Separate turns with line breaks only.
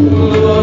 Lord.